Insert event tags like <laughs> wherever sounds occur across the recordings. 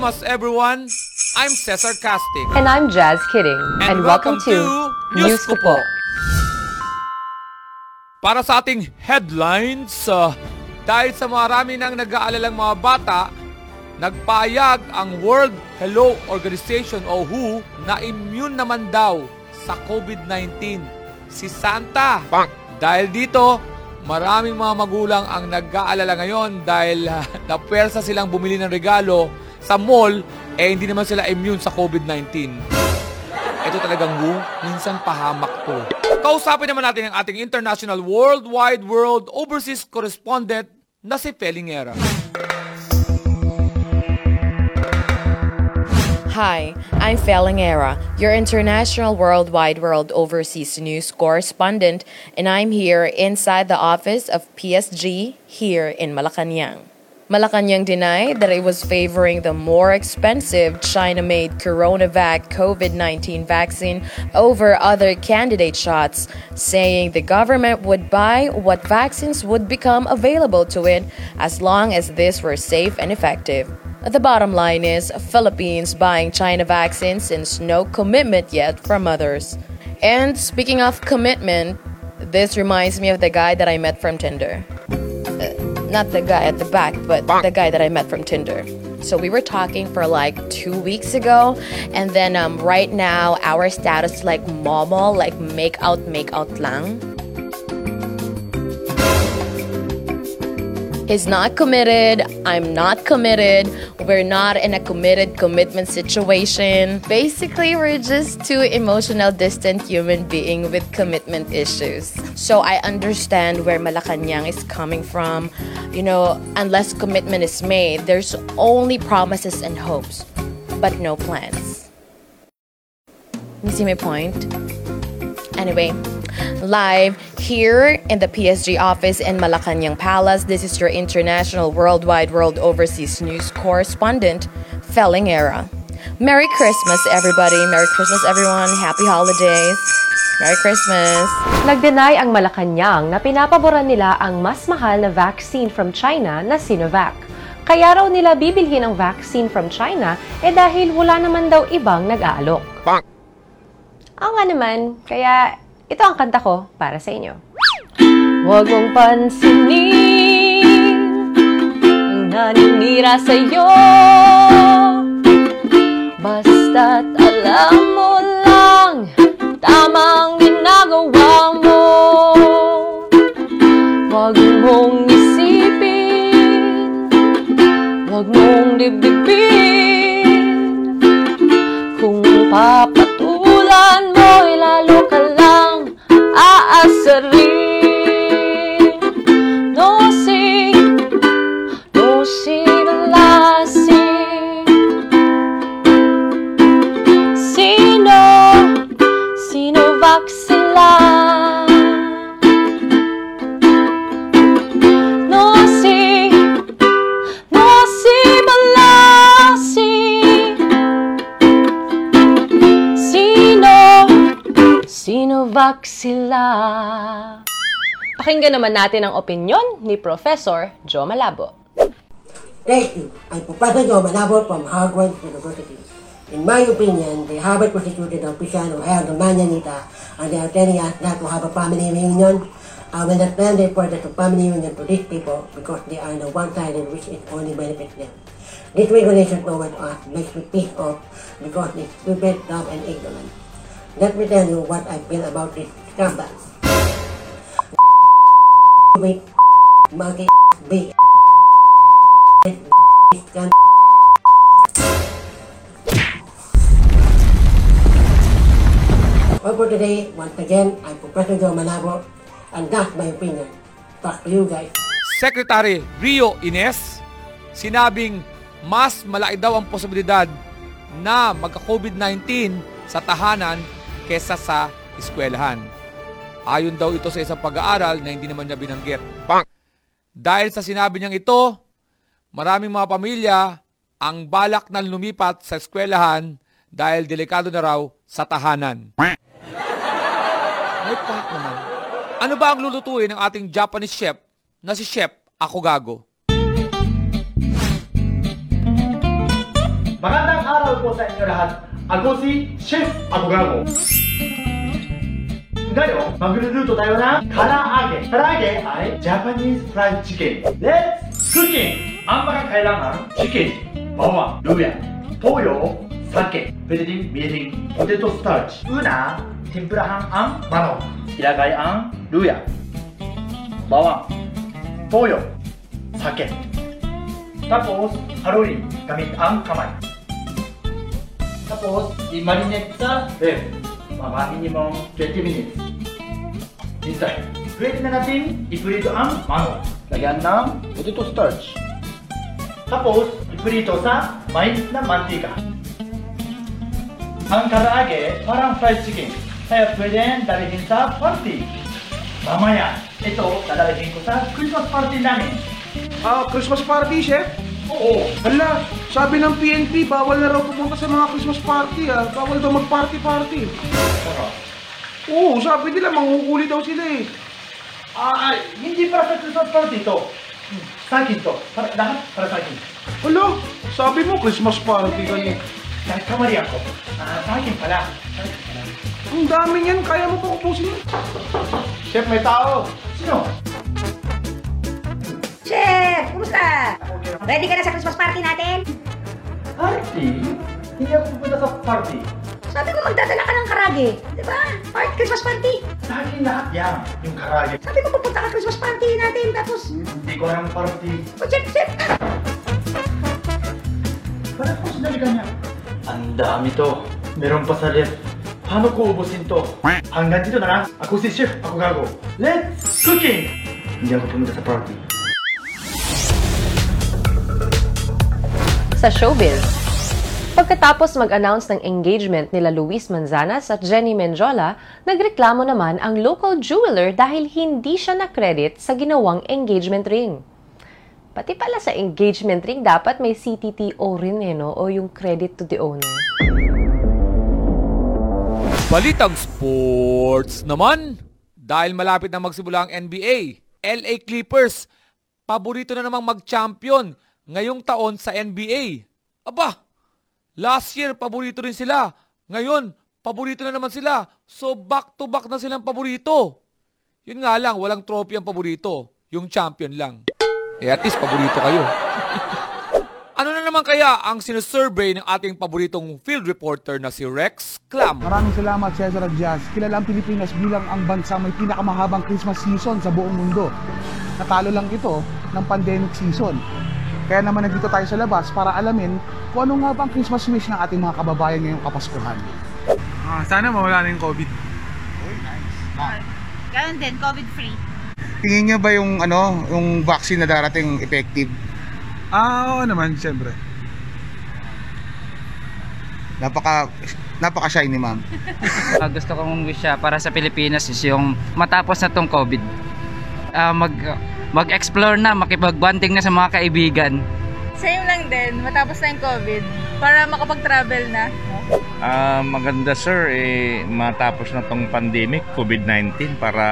Christmas everyone! I'm Cesar Casting. And I'm Jazz Kidding. And, welcome, to, News ko po. Para sa ating headlines, uh, dahil sa marami nang nag-aalalang mga bata, nagpayag ang World Hello Organization o WHO na immune naman daw sa COVID-19 si Santa. Dahil dito, maraming mga magulang ang nag-aalala ngayon dahil uh, <laughs> napwersa silang bumili ng regalo sa mall eh hindi naman sila immune sa COVID-19. Ito talagang woo, minsan pahamak to. Kausapin naman natin ang ating international worldwide world overseas correspondent na si Pelingera. Hi, I'm Felingera, your international worldwide world overseas news correspondent, and I'm here inside the office of PSG here in Malacanang. Malacanang denied that it was favoring the more expensive China made CoronaVac COVID 19 vaccine over other candidate shots, saying the government would buy what vaccines would become available to it as long as these were safe and effective. The bottom line is Philippines buying China vaccines since no commitment yet from others. And speaking of commitment, this reminds me of the guy that I met from Tinder. Not the guy at the back, but the guy that I met from Tinder. So we were talking for like two weeks ago, and then um, right now our status is like momo, like make out, make out lang. He's not committed. I'm not committed. We're not in a committed commitment situation. Basically, we're just two emotional, distant human being with commitment issues. So I understand where Malacanang is coming from. You know, unless commitment is made, there's only promises and hopes, but no plans. You see my point? Anyway, live here in the PSG office in Malacanang Palace, this is your international worldwide world overseas news correspondent, Felling Era. Merry Christmas, everybody. Merry Christmas, everyone. Happy holidays. Merry Christmas. Nag-deny ang Malacanang na pinapaboran nila ang mas mahal na vaccine from China na Sinovac. Kaya raw nila bibilhin ang vaccine from China eh dahil wala naman daw ibang nag-aalok. Oo nga naman, kaya ito ang kanta ko para sa inyo. Huwag mong pansinin ang naninira sa'yo Basta't alam mo lang tamang dibdibin. Kung papatulan mo, lalo ka lang aasarin sino sila Pakinggan naman natin ang opinyon ni Professor Joe Malabo. Thank you. I'm Professor Joe Manabo from Harvard University. In my opinion, the Harvard prosecuted official who held the Manyanita and they are telling us not to have a family reunion. I will not stand for the family reunion to these people because they are the one side in which it only benefits them. This regulation towards us makes me pissed off because it's stupid, dumb, and ignorant. Let me tell you what I feel about this scandal. With monkey, big scandal. Well, for today, once again, I'm Professor Joe Malabo, and that's my opinion. To you guys. Secretary Rio Ines sinabing mas malaki daw ang posibilidad na magka-COVID-19 sa tahanan kesa sa eskwelahan. Ayon daw ito sa isang pag-aaral na hindi naman niya binanggit. Dahil sa sinabi niyang ito, maraming mga pamilya ang balak na lumipat sa eskwelahan dahil delikado na raw sa tahanan. May point naman. Ano ba ang lulutuin ng ating Japanese chef na si Chef Ako Gago? Magandang araw po sa inyo lahat. Ako si Chef Agogago. Ngayon, magluluto tayo ng karaage. Karaage ay Japanese fried chicken. Let's cooking! Ang mga kailangan, chicken, bawang, luya, toyo, sake, pwede din mirin, potato starch. Una, timpurahan ang manok. Ilagay ang luya, bawang, toyo, sake. Tapos, haluin gamit ang kamay. Tapos, i-marinate sa ref. Mga minimum 20 minutes. Inside. Pwede na natin iprito ang manok. Lagyan ng potato starch. Tapos, iprito sa mainit na mantika. Ang karaage, parang fried chicken. Kaya pwede dalhin sa party. Mamaya, ito dadalhin ko sa Christmas party namin. Ah, Christmas party, chef? Oo. Hala, sabi ng PNP, bawal na raw pumunta sa mga Christmas party ah. Bawal daw mag-party-party. Oo, sabi nila, manguhuli daw sila eh. Ah, ay, hindi para sa Christmas party. Hmm, Sa akin to. Para, lahat para sa akin. Hala, sabi mo Christmas party ganyan. Nagkamali ako. Ah, sa akin pala. Sa akin pala. Ang dami niyan, kaya mo pa ubusin. Chef, may tao. Sino? Chef! Kumusta? Ready ka na sa Christmas party natin? Party? Hindi ako pupunta sa party. Sabi ko magdadala ka ng karage. Di ba? Part Christmas party. Sa akin lahat yan. Yung karage. Sabi ko pupunta ka Christmas party natin. Tapos, Hindi ko alam party. oh, chef, chef! Bakit ko sinabi kanya? Ang dami to. Meron pa sa left. Paano ko ubusin to? Hanggang dito na lang. Ako si Chef. Ako gago. Let's cooking! Hindi ako pumunta sa party. Sa showbiz. Pagkatapos mag-announce ng engagement nila Luis Manzanas at Jenny Menjola, nagreklamo naman ang local jeweler dahil hindi siya na-credit sa ginawang engagement ring. Pati pala sa engagement ring, dapat may CTTO rin eh, no? O yung credit to the owner. Balitang sports naman. Dahil malapit na magsimula ang NBA, LA Clippers, paborito na namang mag-champion ngayong taon sa NBA. Aba, last year paborito rin sila. Ngayon, paborito na naman sila. So back-to-back na silang paborito. Yun nga lang, walang trophy ang paborito. Yung champion lang. Eh at least paborito kayo. <laughs> ano na naman kaya ang sinusurvey ng ating paboritong field reporter na si Rex Clam? Maraming salamat, Cesar Jazz. Kilala ang Pilipinas bilang ang bansa may pinakamahabang Christmas season sa buong mundo. Natalo lang ito ng pandemic season. Kaya naman nandito tayo sa labas para alamin kung ano nga ba ang Christmas wish ng ating mga kababayan ngayong Kapaskuhan. Ah, sana mawala na yung COVID. Ganun din, COVID-free. Tingin niyo ba yung ano, yung vaccine na darating effective? Ah, oo naman, siyempre. Napaka napaka shy ni ma'am. <laughs> Ah, gusto kong wish siya para sa Pilipinas is yung matapos na tong COVID. Ah, mag mag-explore na, makipag-bonding na sa mga kaibigan. Same lang din, matapos na yung COVID, para makapag-travel na. Ah, maganda sir, eh, matapos na tong pandemic, COVID-19, para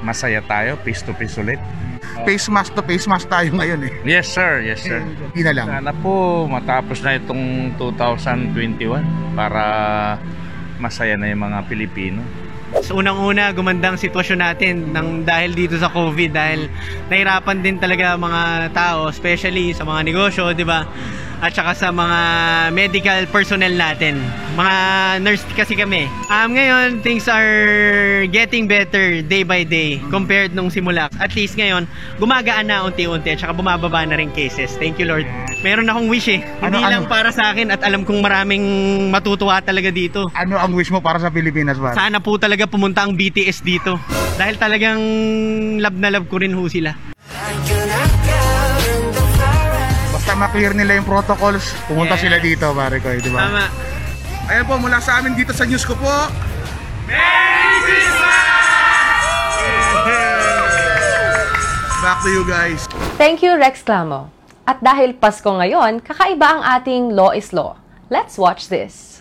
masaya tayo, face to face ulit. Face mask to face mask tayo ngayon eh. Yes sir, yes sir. Hindi na lang. Sana po matapos na itong 2021 para masaya na yung mga Pilipino. So unang-una gumanda ang sitwasyon natin nang dahil dito sa COVID dahil nahirapan din talaga mga tao especially sa mga negosyo, 'di ba? At saka sa mga medical personnel natin. Mga nurse kasi kami. Um, ngayon, things are getting better day by day compared nung simula. At least ngayon, gumagaan na unti-unti at saka bumababa na rin cases. Thank you Lord. Meron akong wish eh. Hindi Ano- lang ano? para sa akin at alam kong maraming matutuwa talaga dito. Ano ang wish mo para sa Pilipinas ba? Sana po talaga pumunta ang BTS dito. Dahil talagang love na love ko rin ho sila. Ma-clear nila yung protocols, pumunta Yes. sila dito, pare ko, di ba? Tama. Ayan po, mula sa amin dito sa news ko po. Back to you guys. Thank you, Rex Clamo. At dahil Pasko ngayon, kakaiba ang ating Law is Law. Let's watch this.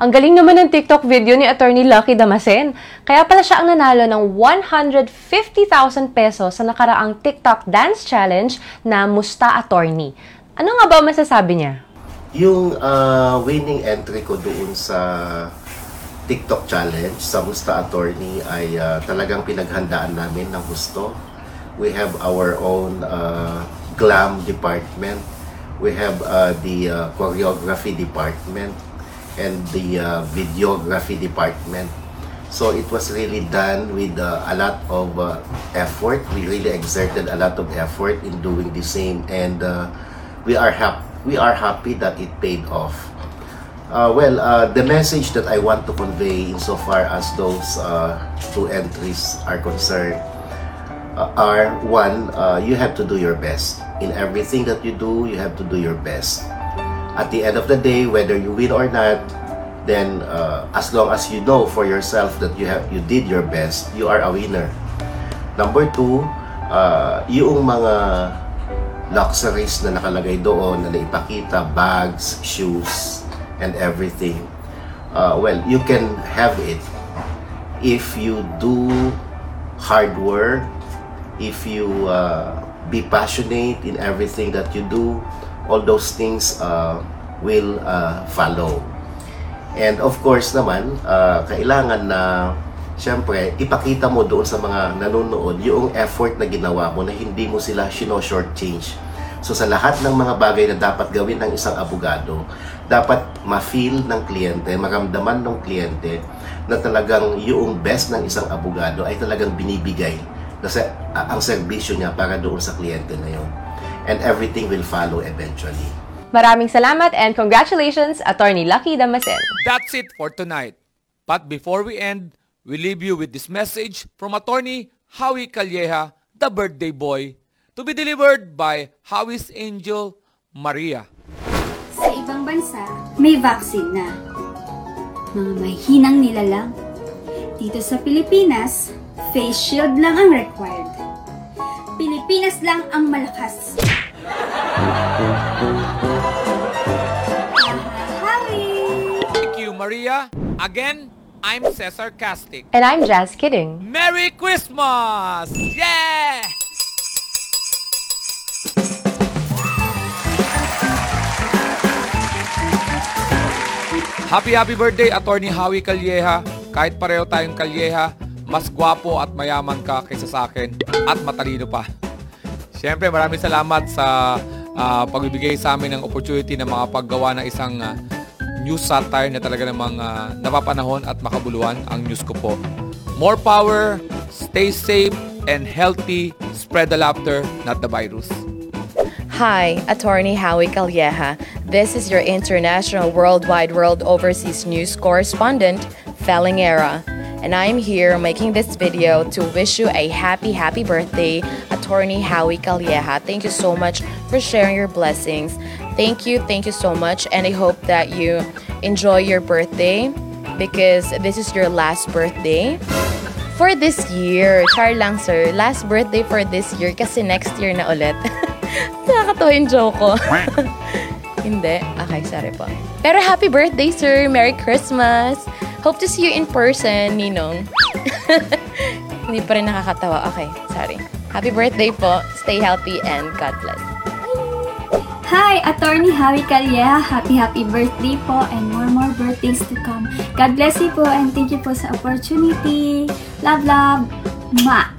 Ang galing naman ng TikTok video ni Attorney Lucky Damasen. Kaya pala siya ang nanalo ng 150,000 pesos sa nakaraang TikTok Dance Challenge na Musta Attorney. Ano nga ba masasabi niya? Yung ah, winning entry ko doon sa TikTok challenge sa Musta Attorney ay ah, talagang pinaghandaan namin ng gusto. We have our own ah, glam department. We have ah, the ah, choreography department and the ah, videography department. So it was really done with uh, a lot of uh, effort. We really exerted a lot of effort in doing the same, and uh, we are happy. We are happy that it paid off. Uh, well, uh, the message that I want to convey insofar as those uh, two entries are concerned uh, are one, uh, you have to do your best. In everything that you do, you have to do your best. At the end of the day, whether you win or not, then uh, as long as you know for yourself that you have you did your best, you are a winner. Number two, uh, yung mga luxuries na nakalagay doon na naipakita, bags, shoes, and everything. Uh, well, you can have it if you do hard work, if you uh, be passionate in everything that you do, all those things uh, will uh, follow. And of course naman, uh, kailangan na Siyempre, ipakita mo doon sa mga nanonood yung effort na ginawa mo na hindi mo sila shino-shortchange. So sa lahat ng mga bagay na dapat gawin ng isang abogado, dapat ma-feel ng kliyente, maramdaman ng kliyente na talagang yung best ng isang abogado ay talagang binibigay na sa, ang serbisyo niya para doon sa kliyente na yun. And everything will follow eventually. Maraming salamat and congratulations, Attorney Lucky Damasen. That's it for tonight. But before we end, we leave you with this message from attorney Howie Calleja, the birthday boy, to be delivered by Howie's angel, Maria. Sa ibang bansa, may vaccine na. Mga mahinang nilalang. Dito sa Pilipinas, face shield lang ang required. Pilipinas lang ang malakas. Thank you, Maria. Again, I'm Cesar Castic. And I'm Jazz Kidding. Merry Christmas! Yeah! Happy happy birthday, Attorney Howie Calleja. Kahit pareho tayong Calleja, mas gwapo at mayaman ka kaysa sa akin at matalino pa. Siyempre, maraming salamat sa ah, pagbibigay sa amin ng opportunity na makapaggawa ng isang ah, news satire na talaga namang ah, napapanahon at makabuluhan ang news ko po. More power, stay safe and healthy, spread the laughter, not the virus. Hi, Attorney Howie Calleja. This is your international, worldwide, world overseas news correspondent, Felling Era. And I'm here making this video to wish you a happy, happy birthday, Attorney Howie Calleja. Thank you so much for sharing your blessings. Thank you, thank you so much. And I hope that you enjoy your birthday because this is your last birthday. For this year. Char lang, sir. Last birthday for this year kasi next year na ulit. <laughs> Nakakatawa yung joke ko. <laughs> Hindi? Okay, sorry po. Pero happy birthday, sir! Merry Christmas! Hope to see you in person, Ninong. <laughs> Hindi pa rin nakakatawa. Okay, sorry. Happy birthday po. Stay healthy and God bless. Hi, Attorney Howie Calleja. Happy, happy birthday po and more, more birthdays to come. God bless you po and thank you po sa opportunity. Love, love. Ma.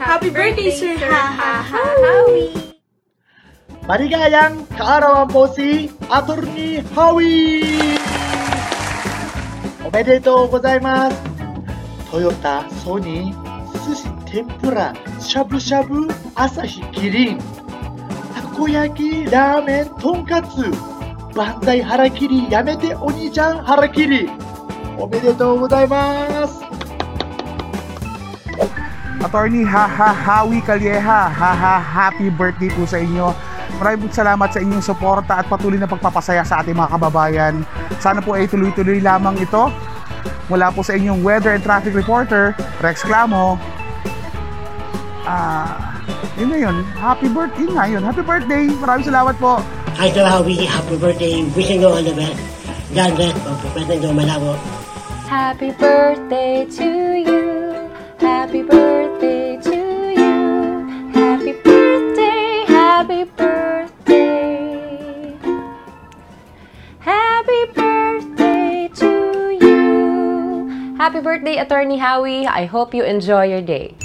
Happy birthday, Sir Ha Ha Ha Howie! Maligayang kaarawan po si Attorney Howie! おめでとうございます トヨタ、ソニー、寿司、天ぷら、しゃぶしゃぶ、朝日、キリン、たこ焼き、ラーメン、とんかつ、万歳腹切り、やめてお兄ちゃん腹切りおめでとうございます。 Attorney Haha Hawi Calleja, haha happy birthday po sa inyo. Maraming salamat sa inyong suporta at patuloy na pagpapasaya sa ating mga kababayan. Sana po ay tuloy-tuloy lamang ito. Mula po sa inyong weather and traffic reporter, Rex Clamo. Ah, yun na yun. Happy birthday nga yun. Happy birthday. Maraming salamat po. Hi Howie, happy birthday. Wishing you all the best. God bless President Joe Malabo. Happy birthday to you. Happy birthday to Happy birthday, Attorney Howie. I hope you enjoy your day.